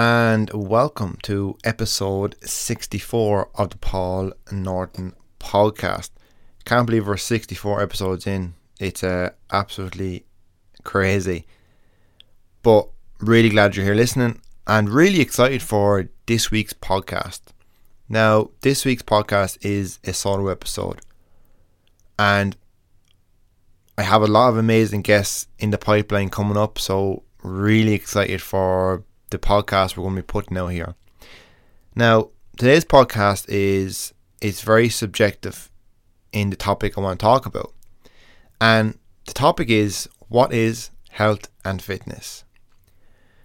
and welcome to episode 64 of the Paul Norton podcast. Can't believe we're 64 episodes in. It's uh, absolutely crazy. But really glad you're here listening and really excited for this week's podcast. Now, this week's podcast is a solo episode, and I have a lot of amazing guests in the pipeline coming up. So, really excited for the podcast we're going to be putting out here. Now, today's podcast is is very subjective in the topic I want to talk about, and the topic is what is health and fitness.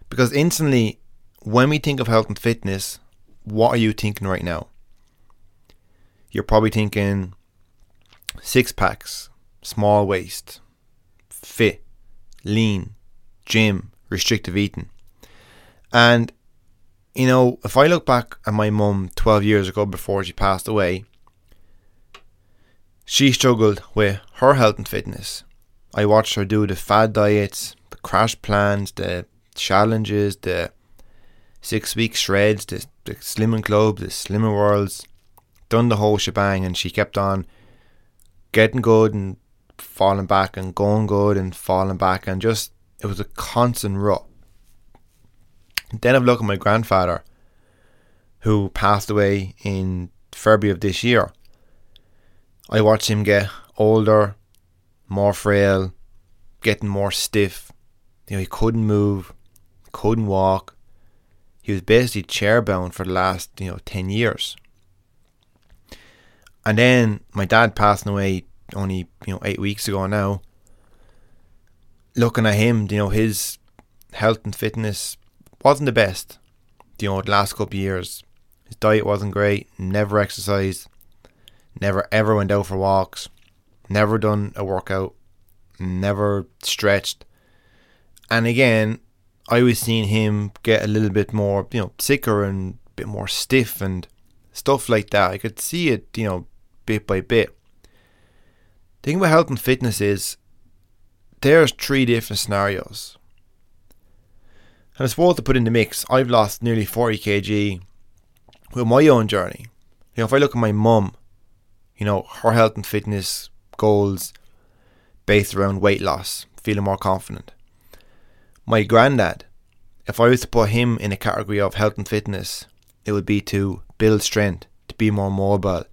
Because instantly, when we think of health and fitness, what are you thinking right now? You're probably thinking six packs, small waist, fit, lean, gym, restrictive eating. And, you know, if I look back at my mum 12 years ago before she passed away, she struggled with her health and fitness. I watched her do the fad diets, the crash plans, the challenges, the six week shreds, the, the slimming club, the slimming worlds, done the whole shebang, and she kept on getting good and falling back and going good and falling back, and just it was a constant rut. Then I've looked at my grandfather, who passed away in February of this year. I watched him get older, more frail, getting more stiff. You know, he couldn't move, couldn't walk. He was basically chair bound for the last, you know, 10 years. And then my dad passing away only, you know, eight weeks ago now. Looking at him, you know, his health and fitness wasn't the best. You know, the last couple years. His diet wasn't great, never exercised, never ever went out for walks, never done a workout, never stretched. And again, I was seeing him get a little bit more, you know, sicker and a bit more stiff and stuff like that. I could see it, you know, bit by bit. The thing about health and fitness is there's three different scenarios. And I suppose to put in the mix, I've lost nearly 40 kg with my own journey. You know, if I look at my mum, you know, her health and fitness goals based around weight loss, feeling more confident. My granddad, if I was to put him in a category of health and fitness, it would be to build strength, to be more mobile,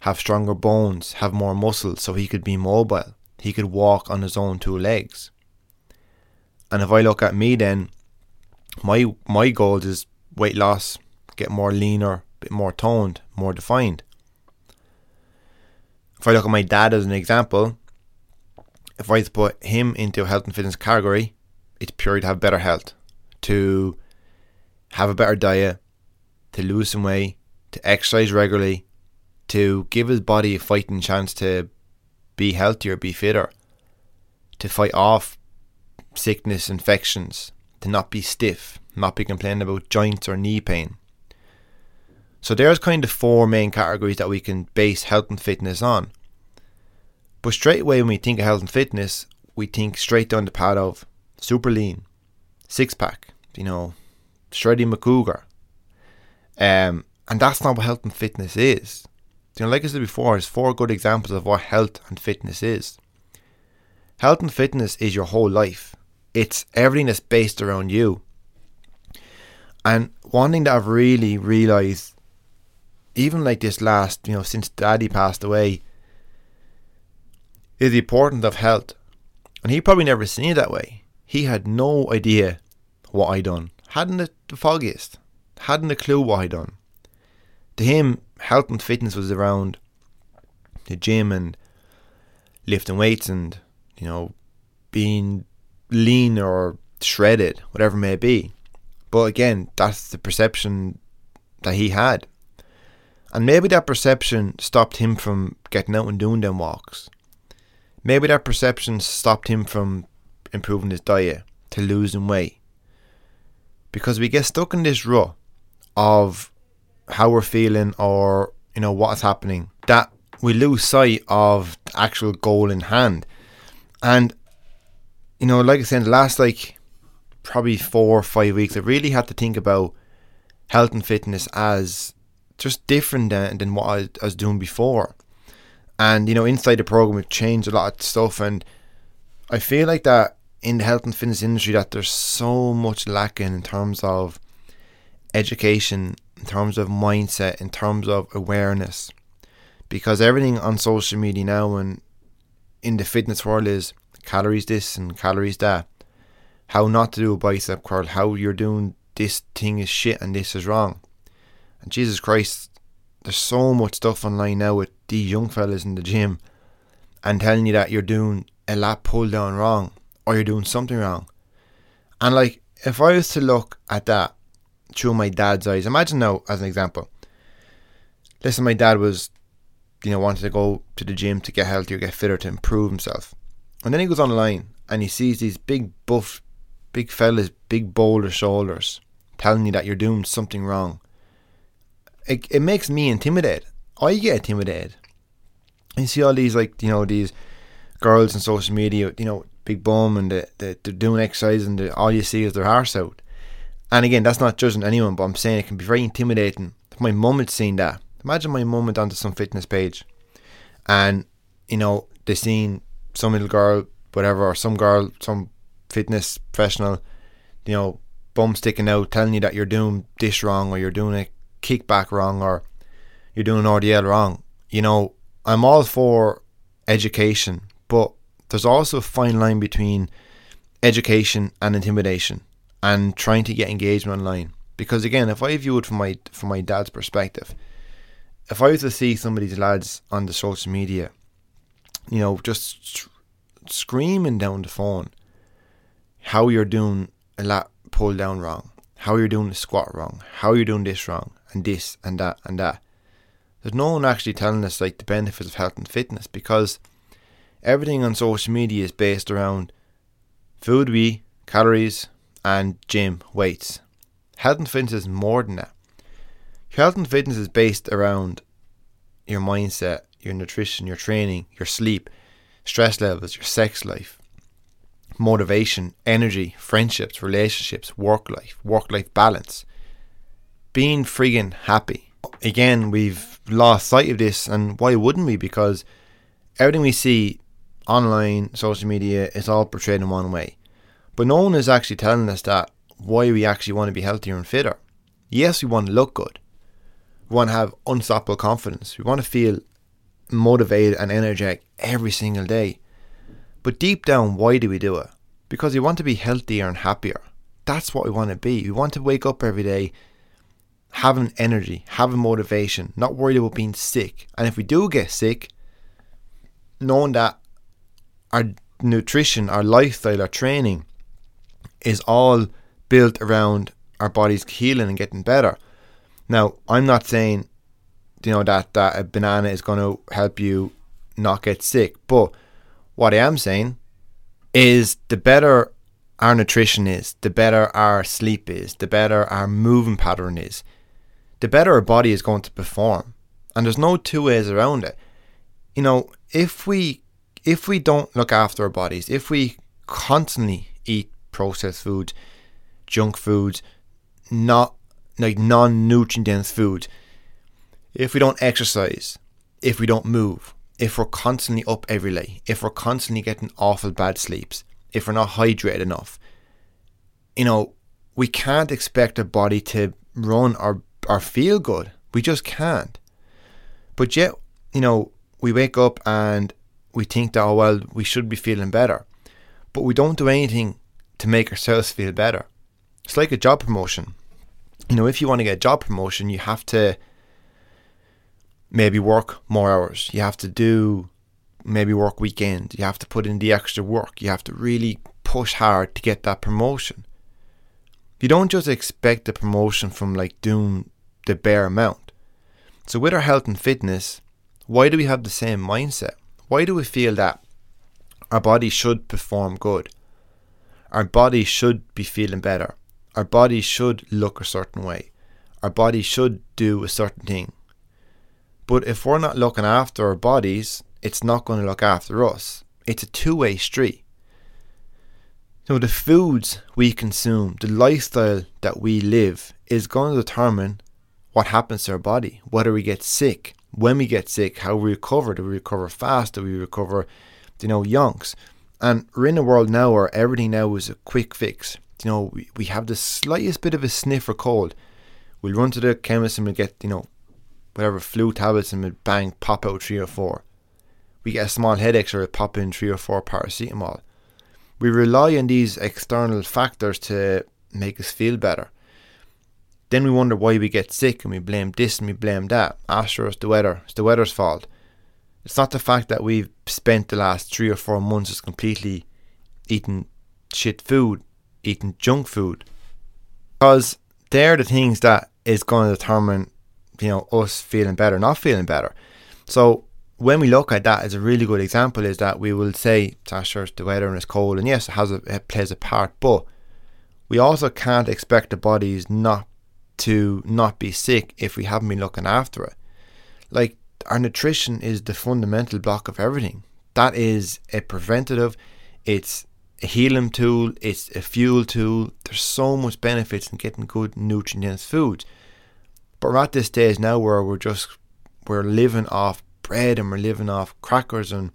have stronger bones, have more muscle so he could be mobile. He could walk on his own two legs. And if I look at me then, my my goal is weight loss, get more leaner, bit more toned, more defined. If I look at my dad as an example, if I put him into a health and fitness category, it's purely to have better health, to have a better diet, to lose some weight, to exercise regularly, to give his body a fighting chance to be healthier, be fitter, to fight off sickness, infections, to not be stiff, not be complaining about joints or knee pain. So there's kind of four main categories that we can base health and fitness on. But straight away when we think of health and fitness, we think straight down the path of super lean, six pack, you know, Shreddy McCougar. Um, and that's not what health and fitness is. You know, like I said before, there's four good examples of what health and fitness is. Health and fitness is your whole life. It's everything that's based around you. And one thing that I've really realised, even like this last, you know, since daddy passed away, is the importance of health. And he probably never seen it that way. He had no idea what I done. Hadn't the foggiest. Hadn't a clue what I done. To him, health and fitness was around the gym and lifting weights and, you know, being lean or shredded, whatever it may be. But again, that's the perception that he had. And maybe that perception stopped him from getting out and doing them walks. Maybe that perception stopped him from improving his diet, to losing weight. Because we get stuck in this rut of how we're feeling or, you know, what's happening, that we lose sight of the actual goal in hand. And, you know, like I said, the last like probably four or five weeks, I really had to think about health and fitness as just different than, than what I, was doing before. And you know, inside the program, we've changed a lot of stuff, and I feel like that in the health and fitness industry, that there's so much lacking in terms of education, in terms of mindset, in terms of awareness, because everything on social media now and in the fitness world is calories this and calories that, how not to do a bicep curl, how you're doing this thing is shit and this is wrong. And Jesus Christ, there's so much stuff online now with these young fellas in the gym and telling you that you're doing a lat pull down wrong or you're doing something wrong. And like, if I was to look at that through my dad's eyes, imagine now as an example. Listen, my dad was, you know, wanted to go to the gym to get healthier, get fitter, to improve himself. And then he goes online and he sees these big buff, big fellas, big boulder shoulders, telling you that you're doing something wrong. It, it makes me intimidated. I get intimidated. You see all these like, you know, these girls on social media, you know, big bum and they, they, they're doing exercise and all you see is their arse out. And again, that's not judging anyone, but I'm saying it can be very intimidating. If my mum had seen that, imagine my mum went onto some fitness page and, you know, they seen some little girl, whatever, or some girl, some fitness professional, you know, bum sticking out, telling you that you're doing this wrong or you're doing a kickback wrong or you're doing an RDL wrong. You know, I'm all for education, but there's also a fine line between education and intimidation and trying to get engagement online. Because again, if I view it from my from my dad's perspective, if I was to see some of these lads on the social media, you know, just screaming down the phone how you're doing a lat pull down wrong, how you're doing the squat wrong, how you're doing this wrong, and this and that and that. There's no one actually telling us like the benefits of health and fitness because everything on social media is based around food we, calories, and gym weights. Health and fitness is more than that. Health and fitness is based around your mindset, your nutrition, your training, your sleep, stress levels, your sex life, motivation, energy, friendships, relationships, work life, work life balance, being friggin' happy. Again, we've lost sight of this, and why wouldn't we? Because everything we see online, social media, is all portrayed in one way. But no one is actually telling us that why we actually want to be healthier and fitter. Yes, we want to look good. We want to have unstoppable confidence. We want to feel motivated and energetic every single day. But deep down, why do we do it? Because we want to be healthier and happier. That's what we want to be. We want to wake up every day having energy, having motivation, not worried about being sick. And if we do get sick, knowing that our nutrition, our lifestyle, our training is all built around our bodies healing and getting better. Now, I'm not saying you know that that a banana is going to help you not get sick, but what I am saying is the better our nutrition is, the better our sleep is, the better our moving pattern is, the better our body is going to perform. And there's no two ways around it. You know, if we if we don't look after our bodies, if we constantly eat processed foods, junk foods, not like non-nutrient dense foods, if we don't exercise, if we don't move, if we're constantly up every day, if we're constantly getting awful bad sleeps, if we're not hydrated enough, you know, we can't expect a body to run or, or feel good. We just can't. But yet, you know, we wake up and we think that, oh, well, we should be feeling better. But we don't do anything to make ourselves feel better. It's like a job promotion. You know, if you want to get a job promotion, you have to maybe work more hours. You have to do maybe work weekends. You have to put in the extra work. You have to really push hard to get that promotion. You don't just expect the promotion from like doing the bare amount. So with our health and fitness, why do we have the same mindset? Why do we feel that our body should perform good? Our body should be feeling better. Our body should look a certain way. Our body should do a certain thing. But if we're not looking after our bodies, it's not going to look after us. It's a two way street. So the foods we consume, the lifestyle that we live is going to determine what happens to our body, whether we get sick, when we get sick, how we recover, do we recover fast, do we recover, you know, yonks. And we're in a world now where everything now is a quick fix. You know, we, we have the slightest bit of a sniff or cold. We'll run to the chemist and we'll get, you know, whatever flu tablets and we'll bang, pop out three or four. We get a small headache, so we'll pop in three or four paracetamol. We rely on these external factors to make us feel better. Then we wonder why we get sick and we blame this and we blame that. After it's the weather. It's the weather's fault. It's not the fact that we've spent the last three or four months just completely eating shit food, eating junk food. Because they're the things that is going to determine, you know, us feeling better, not feeling better. So when we look at that as a really good example is that we will say, sure, the weather and it's cold, and yes, it has a, it plays a part, but we also can't expect the bodies not to not be sick if we haven't been looking after it. Like our nutrition is the fundamental block of everything. That is a preventative, it's a healing tool, it's a fuel tool. There's so much benefits in getting good nutrient dense foods. But we're at this stage now where we're just we're living off bread and we're living off crackers and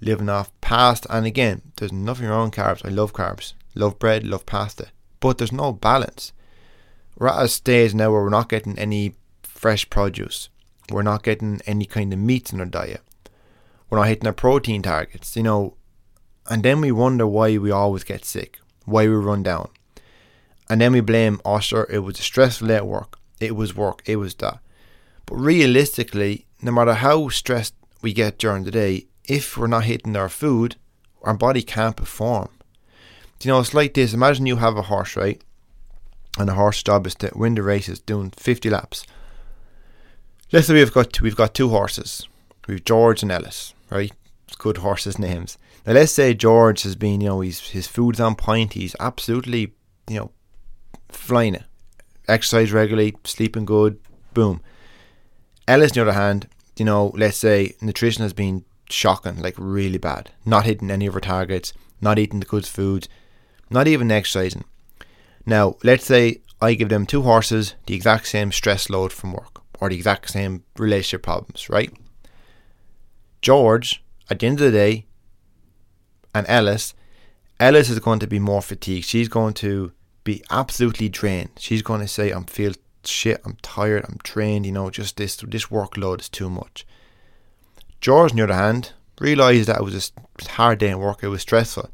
living off pasta. And again, there's nothing wrong with carbs. I love carbs, love bread, love pasta. But there's no balance we're at a stage now where we're not getting any fresh produce. We're not getting any kind of meat in our diet. We're not hitting our protein targets, you know. And then we wonder why we always get sick, why we run down. And then we blame, oh, sure, it was a stressful at work. It was work, it was that. But realistically, no matter how stressed we get during the day, if we're not hitting our food, our body can't perform. Do You know, it's like this. Imagine you have a horse, right? and the horse job is to win the races doing 50 laps. Let's say we've got we've got two horses. We've George and Ellis, right? It's good horses' names. Now let's say George has been, you know, he's his food's on point. He's absolutely, you know, flying it. Exercise regularly, sleeping good, boom. Ellis, on the other hand, you know, let's say nutrition has been shocking, like really bad. Not hitting any of her targets, not eating the good foods, not even exercising. Now, let's say I give them two horses, the exact same stress load from work, or the exact same relationship problems, right? George, at the end of the day, and Ellis, Ellis is going to be more fatigued. She's going to be absolutely drained. She's going to say, "I'm feel shit. I'm tired. I'm trained. You know, just this this workload is too much." George, on the other hand, realised that it was a hard day in work. It was stressful,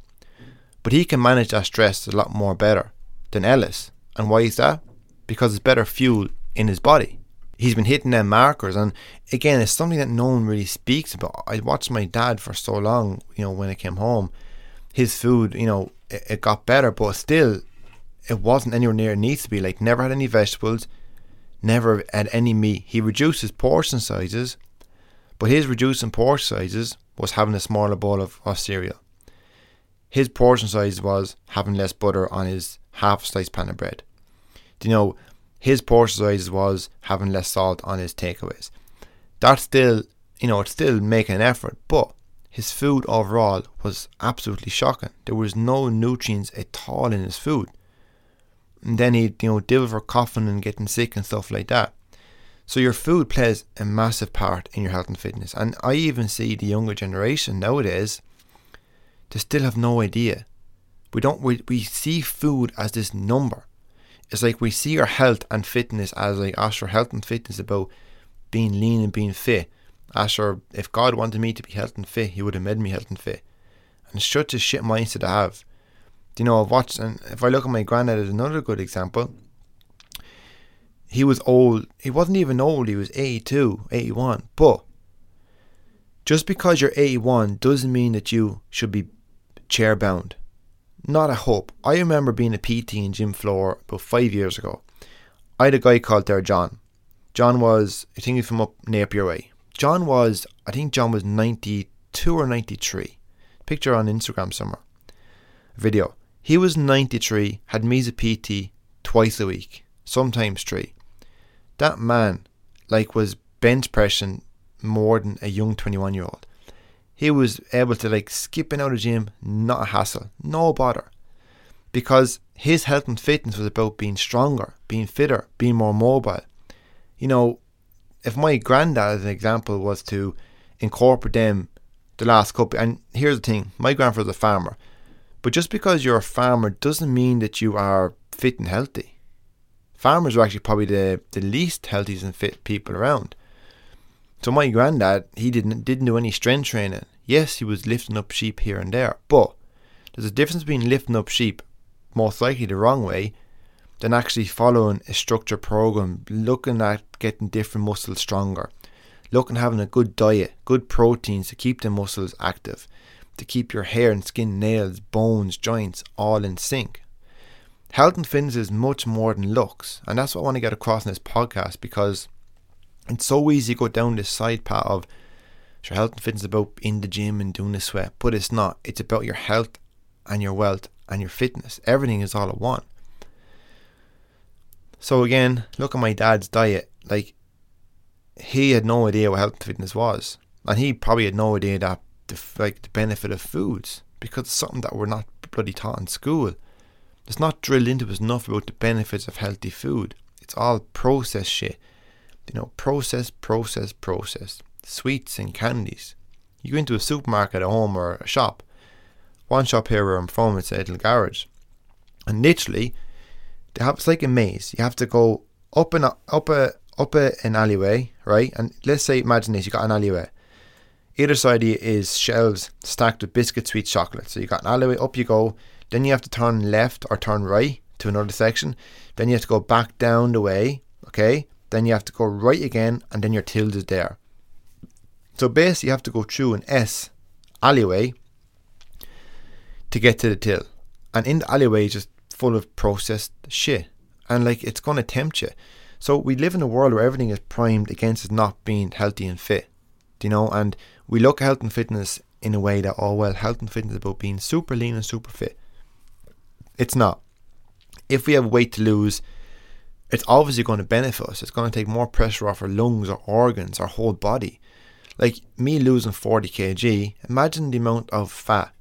but he can manage that stress a lot more better than Ellis. And why is that? Because it's better fuel in his body. He's been hitting them markers, and again, it's something that no one really speaks about. I watched my dad for so long, you know, when I came home. His food, you know, it, it got better, but still, it wasn't anywhere near it needs to be. Like, never had any vegetables, never had any meat. He reduced his portion sizes, but his reducing portion sizes was having a smaller bowl of, of cereal. His portion size was having less butter on his half sliced pan of bread. Do you know, his portion size was having less salt on his takeaways. That's still, you know, it's still making an effort, but his food overall was absolutely shocking. There was no nutrients at all in his food. And then he'd, you know, deal for coughing and getting sick and stuff like that. So your food plays a massive part in your health and fitness. And I even see the younger generation nowadays, they still have no idea we don't we, we see food as this number. It's like we see our health and fitness as like Asher health and fitness about being lean and being fit. Asher, if God wanted me to be healthy and fit, He would have made me healthy and fit. And it's such a shit mindset to have. Do you know, I've watched, and if I look at my granddad as another good example, he was old. He wasn't even old, he was 82, 81. But just because you're 81 doesn't mean that you should be chair bound not a hope. I remember being a PT in gym floor about five years ago. I had a guy called there John. John was, I think he's from up Napier Way. John was, I think John was 92 or 93. Picture on Instagram somewhere. Video. He was 93, had me as a PT twice a week, sometimes three. That man, like, was bench pressing more than a young 21 year old he was able to like skipping out of gym, not a hassle, no bother. because his health and fitness was about being stronger, being fitter, being more mobile. You know, if my granddad, as an example, was to incorporate them the last couple, and here's the thing my grandfather's a farmer, but just because you're a farmer doesn't mean that you are fit and healthy. Farmers are actually probably the, the least healthy and fit people around. So my granddad, he didn't didn't do any strength training. Yes, he was lifting up sheep here and there, but there's a difference between lifting up sheep, most likely the wrong way, than actually following a structured program, looking at getting different muscles stronger, looking having a good diet, good proteins to keep the muscles active, to keep your hair and skin, nails, bones, joints all in sync. Health and fitness is much more than looks, and that's what I want to get across in this podcast because it's so easy to go down this side path of sure health and fitness is about in the gym and doing the sweat, but it's not. It's about your health and your wealth and your fitness. Everything is all at one. So again, look at my dad's diet. Like he had no idea what health and fitness was, and he probably had no idea that the like the benefit of foods because it's something that we're not bloody taught in school. It's not drilled into us enough about the benefits of healthy food. It's all processed shit. You know, process, process, process. Sweets and candies. You go into a supermarket at home or a shop. One shop here where I'm from, it's a little garage. And literally, they have it's like a maze. You have to go up and up a up a, an alleyway, right? And let's say imagine this, you got an alleyway. Either side of you is shelves stacked with biscuit, sweet chocolate. So you got an alleyway, up you go. Then you have to turn left or turn right to another section. Then you have to go back down the way, okay? Then you have to go right again, and then your tilde is there. So basically, you have to go through an S alleyway to get to the till. And in the alleyway just full of processed shit. And like, it's going to tempt you. So we live in a world where everything is primed against us not being healthy and fit. You know, and we look at health and fitness in a way that, oh, well, health and fitness is about being super lean and super fit. It's not. If we have weight to lose, it's obviously going to benefit us. It's going to take more pressure off our lungs, our organs, our whole body. Like me losing 40 kg, imagine the amount of fat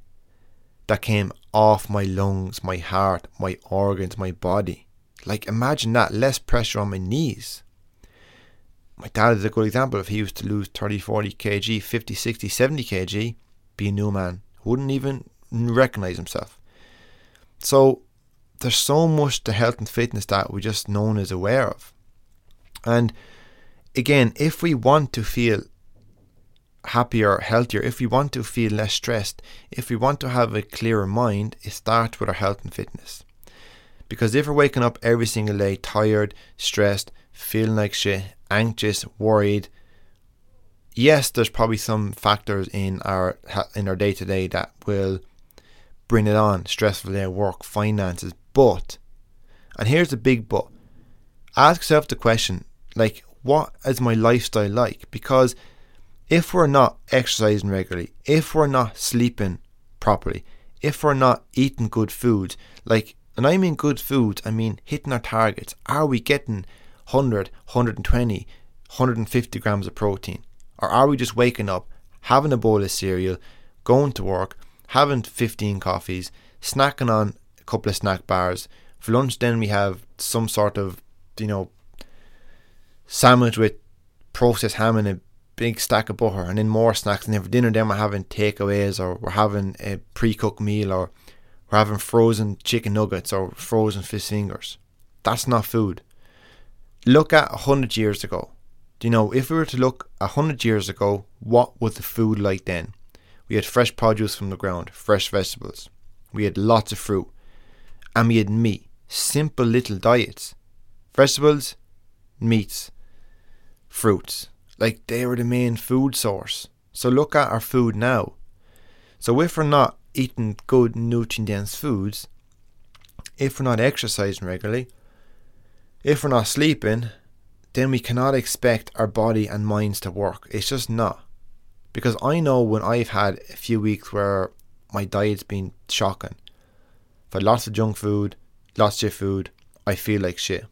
that came off my lungs, my heart, my organs, my body. Like imagine that, less pressure on my knees. My dad is a good example. If he used to lose 30, 40 kg, 50, 60, 70 kg, be a new man. Wouldn't even recognize himself. So there's so much to health and fitness that we just known as aware of. And again, if we want to feel happier, healthier, if we want to feel less stressed, if we want to have a clearer mind, it starts with our health and fitness. Because if we're waking up every single day tired, stressed, feeling like shit, anxious, worried, yes, there's probably some factors in our in our day to day that will bring it on. Stressful day, work, finances, but, and here's the big but, ask yourself the question like, what is my lifestyle like? Because if we're not exercising regularly, if we're not sleeping properly, if we're not eating good food, like, and I mean good food, I mean hitting our targets. Are we getting 100, 120, 150 grams of protein? Or are we just waking up, having a bowl of cereal, going to work, having 15 coffees, snacking on a couple of snack bars. For lunch, then we have some sort of, you know, sandwich with processed ham and a big stack of butter, and then more snacks. And then for dinner, then we're having takeaways, or we're having a pre-cooked meal, or we're having frozen chicken nuggets or frozen fish fingers. That's not food. Look at a hundred years ago. Do you know if we were to look a hundred years ago, what was the food like then? We had fresh produce from the ground, fresh vegetables. We had lots of fruit. And we had meat. Simple little diets. Vegetables, meats, fruits. Like they were the main food source. So look at our food now. So if we're not eating good nutrient dense foods, if we're not exercising regularly, if we're not sleeping, then we cannot expect our body and minds to work. It's just not. Because I know when I've had a few weeks where my diet's been shocking, I've had lots of junk food, lots of food, I feel like shit.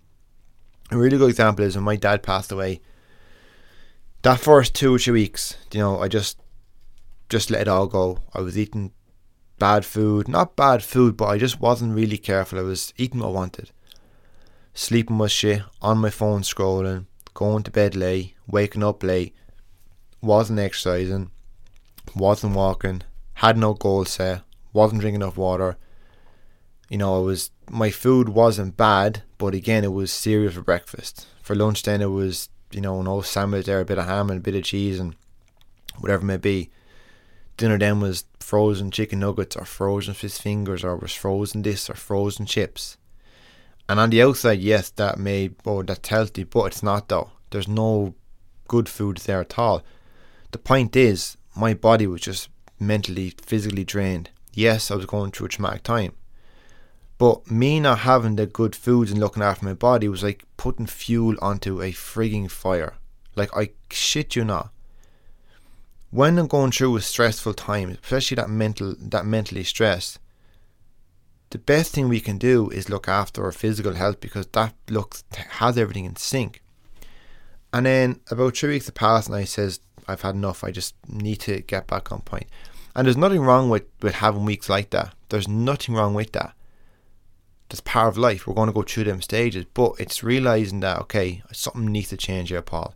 A really good example is when my dad passed away. That first two or three weeks, you know, I just just let it all go. I was eating bad food. Not bad food, but I just wasn't really careful. I was eating what I wanted. Sleeping was shit, on my phone scrolling, going to bed late, waking up late, wasn't exercising, wasn't walking, had no goal set, wasn't drinking enough water. You know, it was my food wasn't bad, but again, it was cereal for breakfast. For lunch, then it was you know an old sandwich there, a bit of ham and a bit of cheese and whatever it may be. Dinner then was frozen chicken nuggets or frozen fish fingers or was frozen this or frozen chips. And on the outside, yes, that may oh that's healthy, but it's not though. There's no good food there at all. The point is, my body was just mentally, physically drained. Yes, I was going through a traumatic time. But me not having the good foods and looking after my body was like putting fuel onto a frigging fire. Like I shit you not. When I'm going through a stressful time, especially that mental that mentally stressed, the best thing we can do is look after our physical health because that looks has everything in sync. And then about three weeks have passed, and I says I've had enough. I just need to get back on point. And there's nothing wrong with with having weeks like that. There's nothing wrong with that. That's part of life. We're going to go through them stages, but it's realizing that okay, something needs to change here, Paul.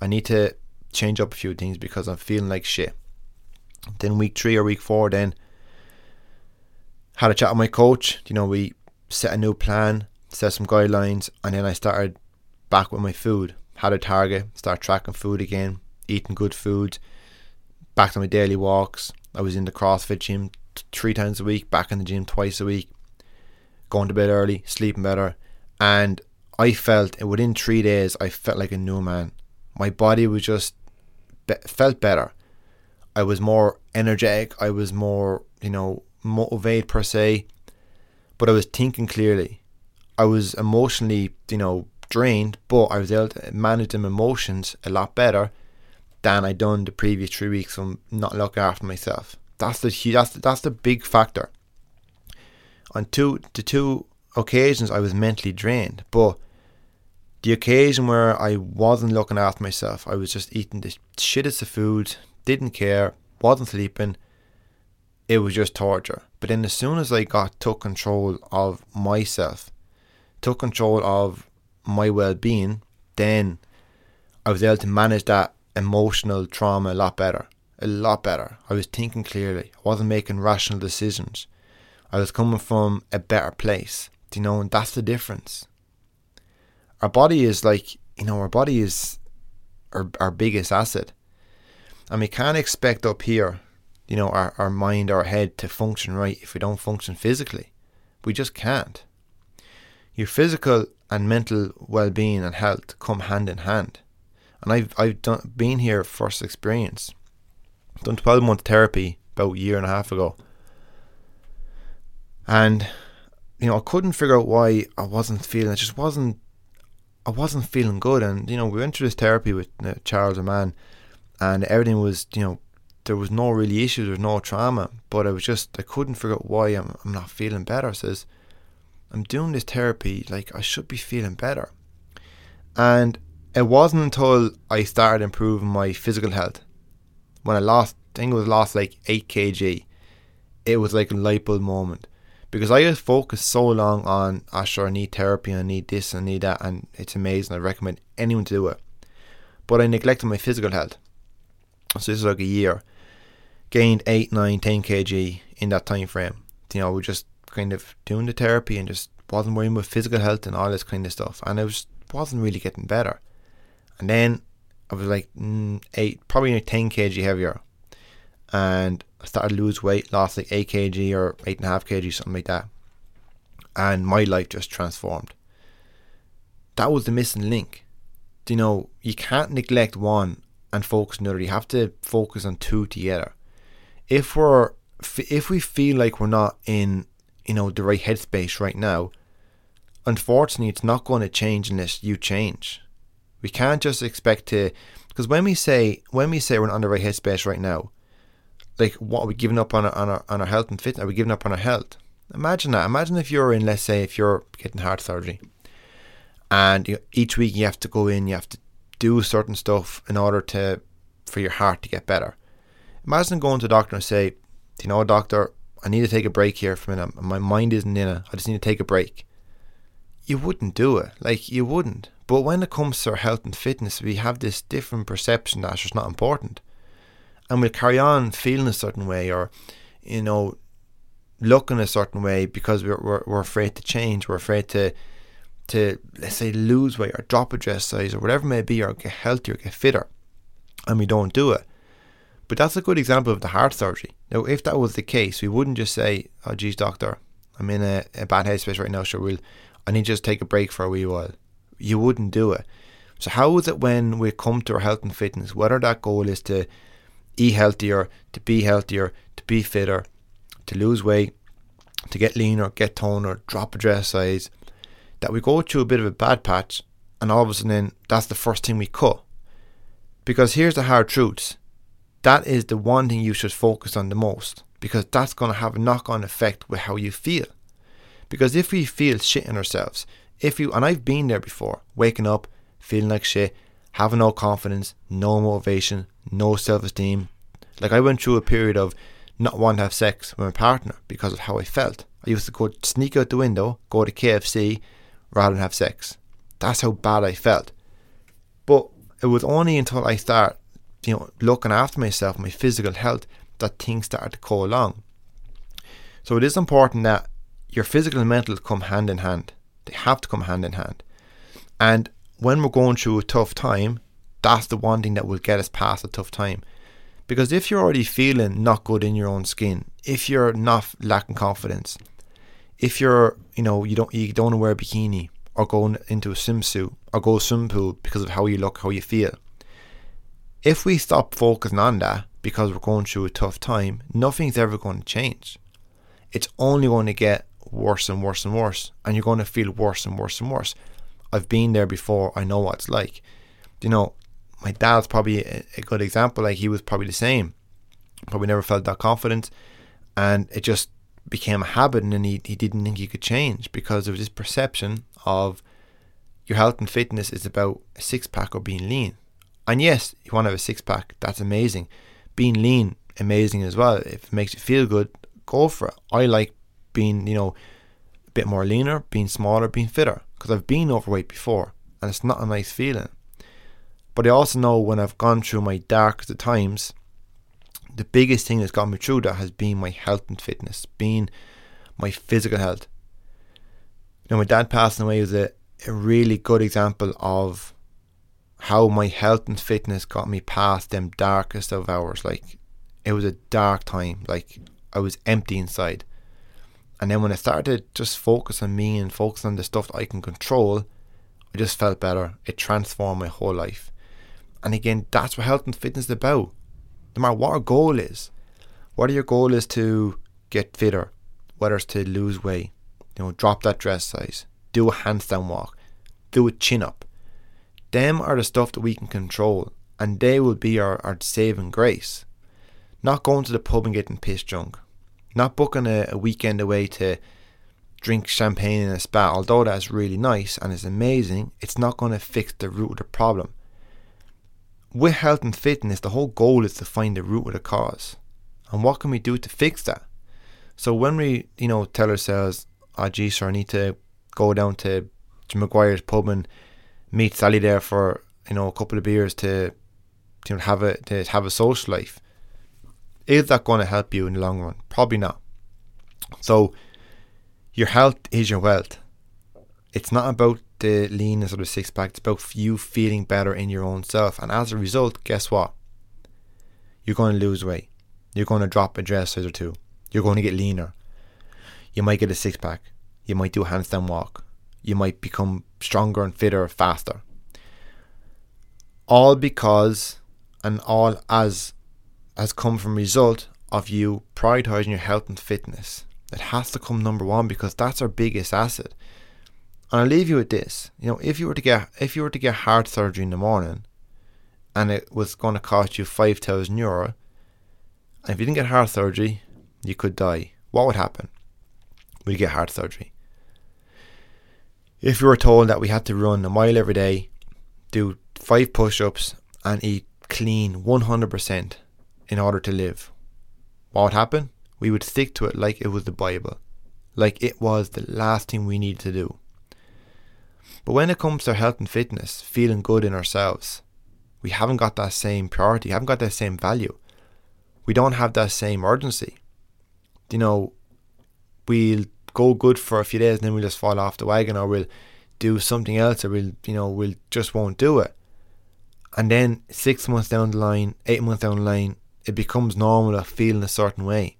I need to change up a few things because I'm feeling like shit. Then week three or week four, then had a chat with my coach. You know, we set a new plan, set some guidelines, and then I started back with my food. Had a target, start tracking food again, eating good food, back to my daily walks. I was in the CrossFit gym three times a week, back in the gym twice a week, going to bed early, sleeping better, and I felt within three days I felt like a new man. My body was just be- felt better. I was more energetic. I was more, you know, motivated per se, but I was thinking clearly. I was emotionally, you know, drained, but I was able to manage them emotions a lot better than I'd done the previous three weeks from not looking after myself. That's the that's that's the big factor. On two the two occasions I was mentally drained, but the occasion where I wasn't looking after myself, I was just eating the shittest of food, didn't care, wasn't sleeping, it was just torture. But then as soon as I got took control of myself, took control of my well being, then I was able to manage that emotional trauma a lot better. A lot better. I was thinking clearly. I wasn't making rational decisions. I was coming from a better place. Do you know, and that's the difference. Our body is like, you know, our body is our, our biggest asset. And we can't expect up here you know, our, our mind, our head to function right if we don't function physically. We just can't. Your physical and mental well being and health come hand in hand. And I've I've done been here first experience. Done twelve month therapy about a year and a half ago. And you know, I couldn't figure out why I wasn't feeling I just wasn't I wasn't feeling good and you know, we went through this therapy with uh, Charles a man and everything was, you know, there was no really issue, there was no trauma, but I was just I couldn't figure out why I'm I'm not feeling better. I says I'm doing this therapy, like I should be feeling better. And it wasn't until I started improving my physical health when I lost I think it was lost like eight kg. It was like a light bulb moment. Because I just focused so long on oh sure I need therapy, I need this, I need that and it's amazing. I recommend anyone to do it. But I neglected my physical health. So this is like a year gained 8, 9, 10 kg in that time frame. You know, we just kind of doing the therapy and just wasn't worrying with physical health and all this kind of stuff. And I was wasn't really getting better. And then I was like mm, eight, probably like 10 kg heavier. And I started to lose weight, lost like 8 kg or 8.5 kg, something like that. And my life just transformed. That was the missing link. You know, you can't neglect one and focus on. You have to focus on two together if we're if we feel like we're not in you know the right headspace right now, unfortunately, it's not going to change unless you change. We can't just expect to because when we say when we say we're not on the right headspace right now, like what are we giving up on our, on our on our health and fitness? Are we giving up on our health? Imagine that. Imagine if you're in, let's say, if you're getting heart surgery, and you, each week you have to go in, you have to do certain stuff in order to for your heart to get better. Imagine going to a doctor and say, Do you know, doctor, I need to take a break here for a minute. My mind isn't in it. I just need to take a break. You wouldn't do it. Like, you wouldn't. But when it comes to our health and fitness, we have this different perception that it's just not important. And we'll carry on feeling a certain way or, you know, looking a certain way because we're, we're, we're afraid to change. We're afraid to, to, let's say, lose weight or drop a dress size or whatever it may be or get healthier, get fitter. And we don't do it. But that's a good example of the heart surgery. Now, if that was the case, we wouldn't just say, "Oh, geez, doctor, I'm in a, a bad headspace right now. so we'll, I need to just take a break for a wee while." You wouldn't do it. So, how is it when we come to our health and fitness, whether that goal is to eat healthier, to be healthier, to be fitter, to lose weight, to get leaner, get toner, drop a dress size, that we go through a bit of a bad patch, and all of a sudden, that's the first thing we cut. Because here's the hard truths that is the one thing you should focus on the most because that's going to have a knock on effect with how you feel. Because if we feel shit in ourselves, if you, and I've been there before, waking up, feeling like shit, having no confidence, no motivation, no self esteem. Like I went through a period of not wanting to have sex with my partner because of how I felt. I used to go sneak out the window, go to KFC rather than have sex. That's how bad I felt. But it was only until I start you know, looking after myself, my physical health, that things started to go along. So it is important that your physical and mental come hand in hand. They have to come hand in hand. And when we're going through a tough time, that's the one thing that will get us past a tough time. Because if you're already feeling not good in your own skin, if you're not lacking confidence, if you're, you know, you don't you don't want to wear a bikini or go into a swimsuit or go swim pool because of how you look, how you feel, if we stop focusing on that because we're going through a tough time, nothing's ever going to change. It's only going to get worse and worse and worse, and you're going to feel worse and worse and worse. I've been there before, I know what it's like. You know, my dad's probably a, good example, like he was probably the same. Probably never felt that confident, and it just became a habit, and then he, he didn't think he could change because of this perception of your health and fitness is about a six pack or being lean. And yes, you want to have a six pack, that's amazing. Being lean, amazing as well. If it makes you feel good, go for it. I like being, you know, a bit more leaner, being smaller, being fitter, because I've been overweight before and it's not a nice feeling. But I also know when I've gone through my darkest times, the biggest thing that's got me through that has been my health and fitness, being my physical health. Now, my dad passing away was a, a really good example of how my health and fitness got me past them darkest of hours. Like it was a dark time. Like I was empty inside. And then when I started just focus on me and focus on the stuff I can control, I just felt better. It transformed my whole life. And again, that's what health and fitness is about. No matter what our goal is, whether your goal is to get fitter, whether it's to lose weight, you know, drop that dress size, do a handstand walk, do a chin up, them are the stuff that we can control, and they will be our, our saving grace. Not going to the pub and getting pissed drunk. Not booking a, a weekend away to drink champagne in a spa, although that's really nice and is amazing, it's not going to fix the root of the problem. With health and fitness, the whole goal is to find the root of the cause. And what can we do to fix that? So when we, you know, tell ourselves, oh geez, sir, I need to go down to, to Maguire's pub and meet Sally there for you know a couple of beers to to have a to have a social life. Is that going to help you in the long run? Probably not. So your health is your wealth. It's not about the leanness or the six pack. It's about you feeling better in your own self. And as a result, guess what? You're going to lose weight. You're going to drop a dress size or two. You're going to get leaner. You might get a six pack. You might do a handstand walk you might become stronger and fitter faster. All because and all as has come from result of you prioritizing your health and fitness. It has to come number one because that's our biggest asset. And I'll leave you with this. You know, if you were to get if you were to get heart surgery in the morning and it was going to cost you five thousand euro, and if you didn't get heart surgery, you could die. What would happen? You get heart surgery? If we were told that we had to run a mile every day, do five push ups, and eat clean 100% in order to live, what would happen? we would stick to it like it was the Bible, like it was the last thing we needed to do. But when it comes to health and fitness, feeling good in ourselves, we haven't got that same priority, haven't got that same value. We don't have that same urgency. You know, we'll go good for a few days and then we'll just fall off the wagon or we'll do something else or we'll, you know, we'll just won't do it. And then six months down the line, eight months down the line, it becomes normal of feeling a certain way.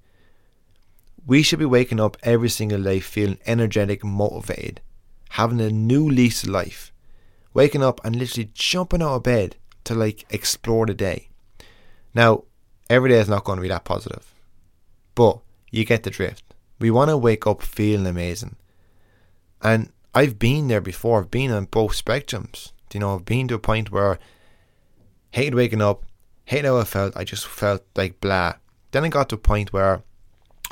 We should be waking up every single day feeling energetic, motivated, having a new lease of life, waking up and literally jumping out of bed to like explore the day. Now, every day is not going to be that positive, but you get the drift. We want to wake up feeling amazing. And I've been there before, I've been on both spectrums. You know, I've been to a point where hated waking up, hated how I felt, I just felt like blah. Then I got to a point where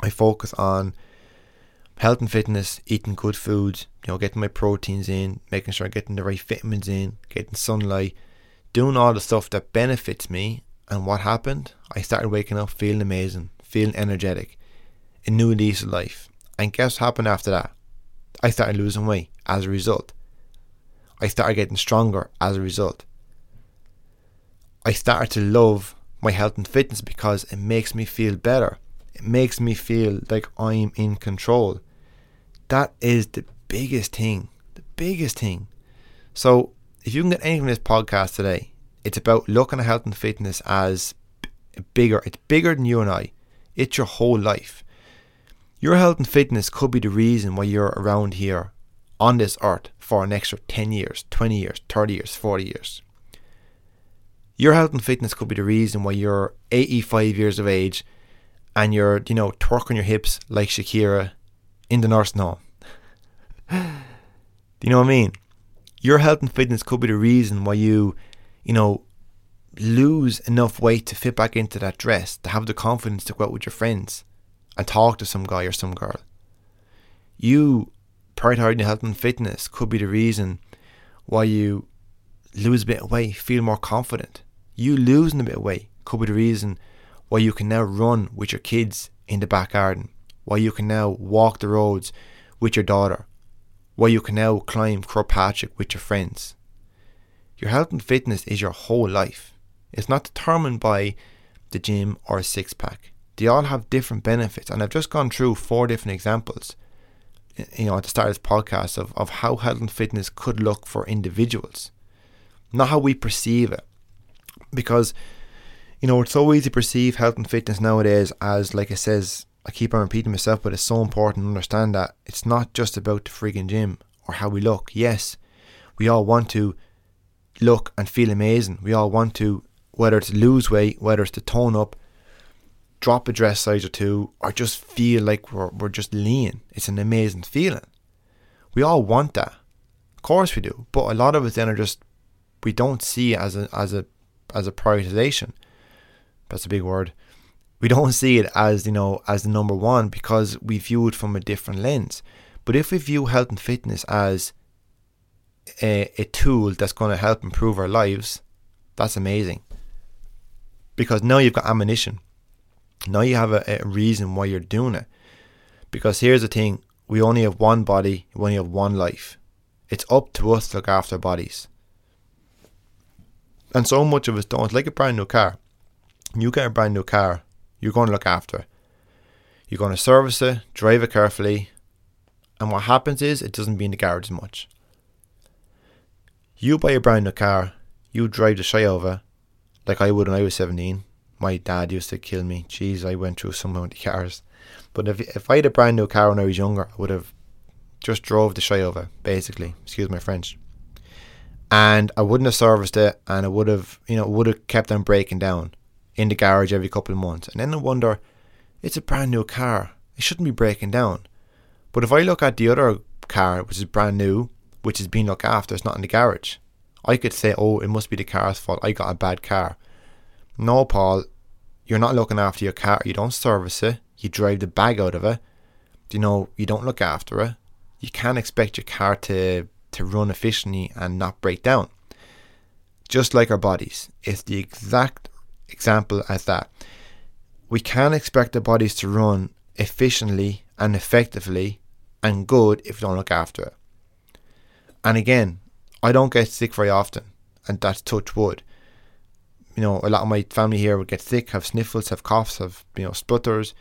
I focus on health and fitness, eating good foods, you know, getting my proteins in, making sure I'm getting the right vitamins in, getting sunlight, doing all the stuff that benefits me. And what happened? I started waking up feeling amazing, feeling energetic, a new lease of life. And guess what happened after that? I started losing weight as a result. I started getting stronger as a result. I started to love my health and fitness because it makes me feel better. It makes me feel like I'm in control. That is the biggest thing. The biggest thing. So, if you can get anything from this podcast today, it's about looking at health and fitness as bigger. It's bigger than you and I. It's your whole life. Your health and fitness could be the reason why you're around here on this earth for an extra 10 years, 20 years, 30 years, 40 years. Your health and fitness could be the reason why you're 85 years of age and you're, you know, twerking your hips like Shakira in the nursing home. Do you know what I mean? Your health and fitness could be the reason why you, you know, lose enough weight to fit back into that dress, to have the confidence to go out with your friends and talk to some guy or some girl. You prioritizing health and fitness could be the reason why you lose a bit of weight, feel more confident. You losing a bit of weight could be the reason why you can now run with your kids in the back garden, why you can now walk the roads with your daughter, why you can now climb Croagh Patrick with your friends. Your health and fitness is your whole life. It's not determined by the gym or a six pack. They all have different benefits, and I've just gone through four different examples. You know, at the start of this podcast of, of how health and fitness could look for individuals, not how we perceive it. Because, you know, it's so easy to perceive health and fitness nowadays as, like I says, I keep on repeating myself, but it's so important to understand that it's not just about the freaking gym or how we look. Yes, we all want to look and feel amazing. We all want to, whether it's lose weight, whether it's to tone up, drop a dress size or two, or just feel like we're, we're just lean. It's an amazing feeling. We all want that. Of course we do. But a lot of us then are just, we don't see it as a, as a, as a prioritization. That's a big word we don't see it as you know as the number one because we view it from a different lens. But if we view health and fitness as a, a tool that's going to help improve our lives, that's amazing. Because now you've got ammunition. Now you have a, a reason why you're doing it. Because here's the thing we only have one body, we only have one life. It's up to us to look after bodies. And so much of us don't. Like a brand new car. You get a brand new car, you're going to look after. It. You're going to service it, drive it carefully, and what happens is it doesn't be in the garage as much. You buy a brand new car, you drive the shy over, like I would when I was 17. My dad used to kill me. Jeez, I went through some of the cars. But if if I had a brand new car when I was younger, I would have just drove the shy over, basically. Excuse my French. And I wouldn't have serviced it, and I would have, you know, would have kept on breaking down in the garage every couple of months. And then I wonder, it's a brand new car. It shouldn't be breaking down. But if I look at the other car, which is brand new, which is being looked after, it's not in the garage. I could say, oh, it must be the car's fault. I got a bad car. No, Paul, you're not looking after your car. You don't service it. You drive the bag out of it. You know, you don't look after it. You can't expect your car to, to run efficiently and not break down. Just like our bodies, it's the exact example as that. We can't expect the bodies to run efficiently and effectively and good if you don't look after it. And again, I don't get sick very often, and that's touch wood. You know, a lot of my family here would get sick, have sniffles, have coughs, have you know splutters.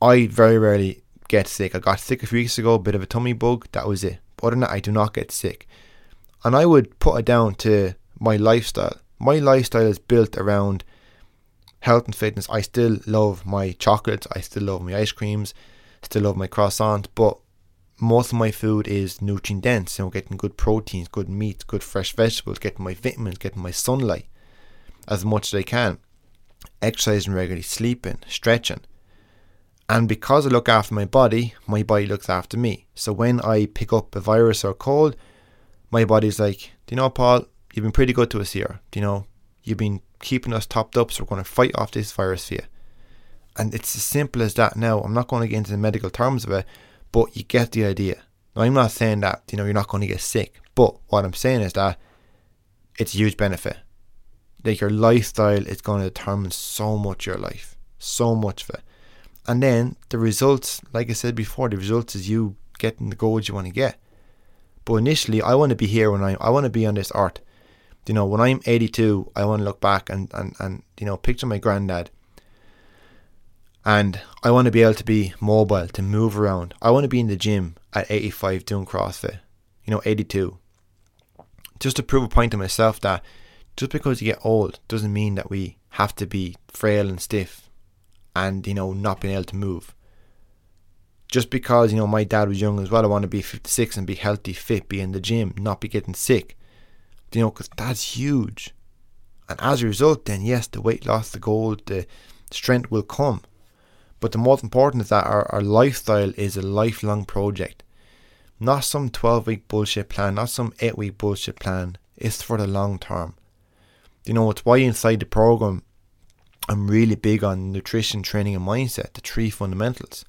I very rarely get sick. I got sick a few weeks ago, a bit of a tummy bug. That was it. But other than that, I do not get sick, and I would put it down to my lifestyle. My lifestyle is built around health and fitness. I still love my chocolates. I still love my ice creams. Still love my croissant, but most of my food is nutrient dense. You know, getting good proteins, good meats, good fresh vegetables, getting my vitamins, getting my sunlight as much as I can. Exercising regularly, sleeping, stretching. And because I look after my body, my body looks after me. So when I pick up a virus or a cold, my body's like, Do you know, Paul, you've been pretty good to us here. Do you know, you've been keeping us topped up, so we're going to fight off this virus for you. And it's as simple as that now. I'm not going to get into the medical terms of it, but you get the idea. Now, I'm not saying that, you know, you're not going to get sick. But what I'm saying is that it's a huge benefit. Like your lifestyle is going to determine so much your life. So much of it. And then the results, like I said before, the results is you getting the goals you want to get. But initially, I want to be here when I I want to be on this earth. You know, when I'm 82, I want to look back and and and you know picture my granddad. And I want to be able to be mobile, to move around. I want to be in the gym at 85 doing CrossFit. You know, 82. Just to prove a point to myself that just because you get old doesn't mean that we have to be frail and stiff and you know not being able to move. Just because you know my dad was young as well, I want to be 56 and be healthy, fit, be in the gym, not be getting sick. You know, because that's huge. And as a result, then yes, the weight loss, the goal, the strength will come. But the most important is that our, our lifestyle is a lifelong project. Not some 12 week bullshit plan, not some 8 week bullshit plan. It's for the long term. You know, it's why inside the program I'm really big on nutrition, training, and mindset, the three fundamentals.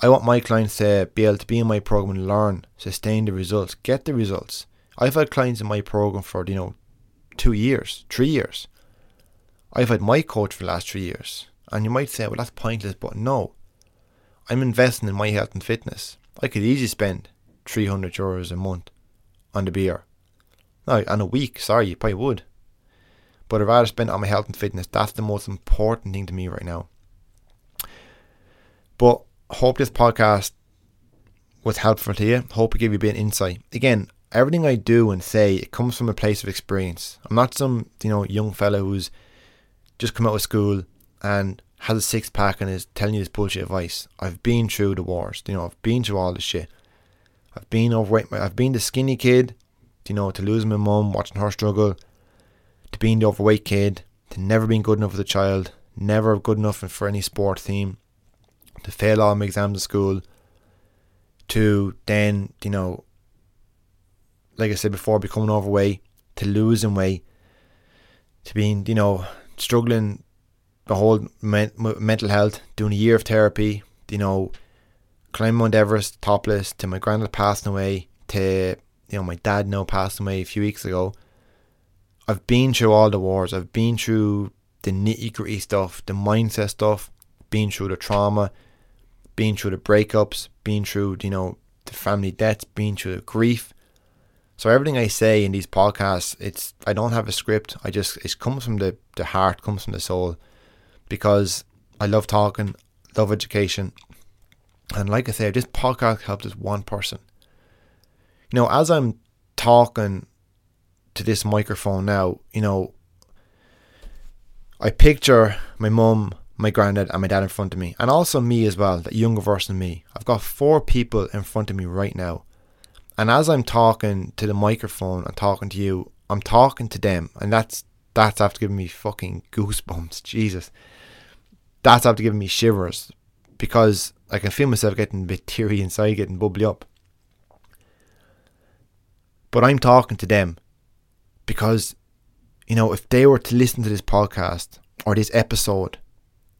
I want my clients to be able to be in my program and learn, sustain the results, get the results. I've had clients in my program for, you know, two years, three years. I've had my coach for the last three years. And you might say, well, that's pointless, but no. I'm investing in my health and fitness. I could easily spend 300 euros a month on the beer. No, on a week, sorry, you probably would. But I'd rather spend on my health and fitness. That's the most important thing to me right now. But hope this podcast was helpful to you. Hope it gave you a bit of insight. Again, everything I do and say it comes from a place of experience. I'm not some, you know, young fellow who's just come out of school and has a six pack and is telling you this bullshit advice. I've been through the wars, you know, I've been through all this shit. I've been overweight I've been the skinny kid, you know, to lose my mum, watching her struggle, to being the overweight kid, to never being good enough as a child, never good enough for any sport team, to fail all my exams in school, to then, you know, like I said before, becoming overweight, to losing weight, to being, you know, struggling the whole men- mental health, doing a year of therapy, you know, climbing Mount Everest topless, to my granddad passing away, to, you know, my dad now passing away a few weeks ago I've been through all the wars. I've been through the nitty gritty stuff, the mindset stuff, been through the trauma, been through the breakups, been through, you know, the family deaths, been through the grief. So everything I say in these podcasts, it's I don't have a script. I just it comes from the, the heart, comes from the soul. Because I love talking, love education. And like I say, this podcast helped us one person. You know, as I'm talking to this microphone now, you know, I picture my mum, my granddad, and my dad in front of me, and also me as well, that younger version of me. I've got four people in front of me right now. And as I'm talking to the microphone and talking to you, I'm talking to them, and that's that's after giving me fucking goosebumps. Jesus, that's after giving me shivers because I can feel myself getting a bit teary inside, getting bubbly up. But I'm talking to them, because, you know, if they were to listen to this podcast or this episode,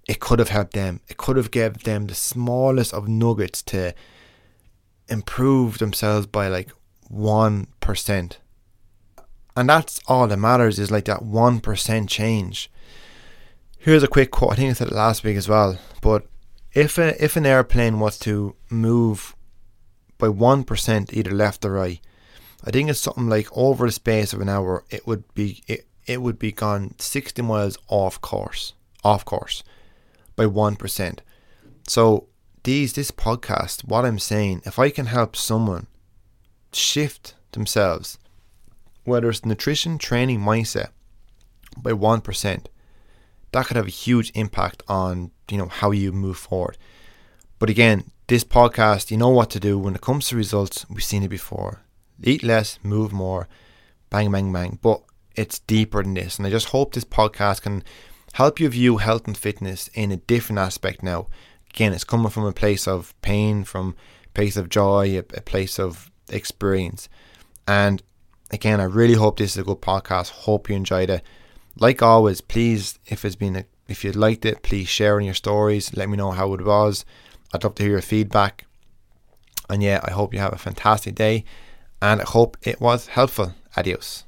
it could have helped them. It could have given them the smallest of nuggets to improve themselves by like 1%. And that's all that matters is like that 1% change. Here's a quick quote. I think I said it last week as well. But if a, if an airplane was to move by one percent either left or right, I think it's something like over the space of an hour, it would be it, it would be gone sixty miles off course, off course, by one percent. So these this podcast, what I'm saying, if I can help someone shift themselves, whether it's nutrition, training, mindset, by one percent, that could have a huge impact on you know how you move forward. But again, this podcast, you know what to do when it comes to results. We've seen it before. Eat less, move more, bang, bang, bang. But it's deeper than this, and I just hope this podcast can help you view health and fitness in a different aspect now. Again, it's coming from a place of pain, from a place of joy, a, a place of experience. And again, I really hope this is a good podcast. Hope you enjoyed it like always, please, if it's been a, if you liked it, please share in your stories. Let me know how it was. I'd love to hear your feedback. And yeah, I hope you have a fantastic day, and hope it was helpful. Adios.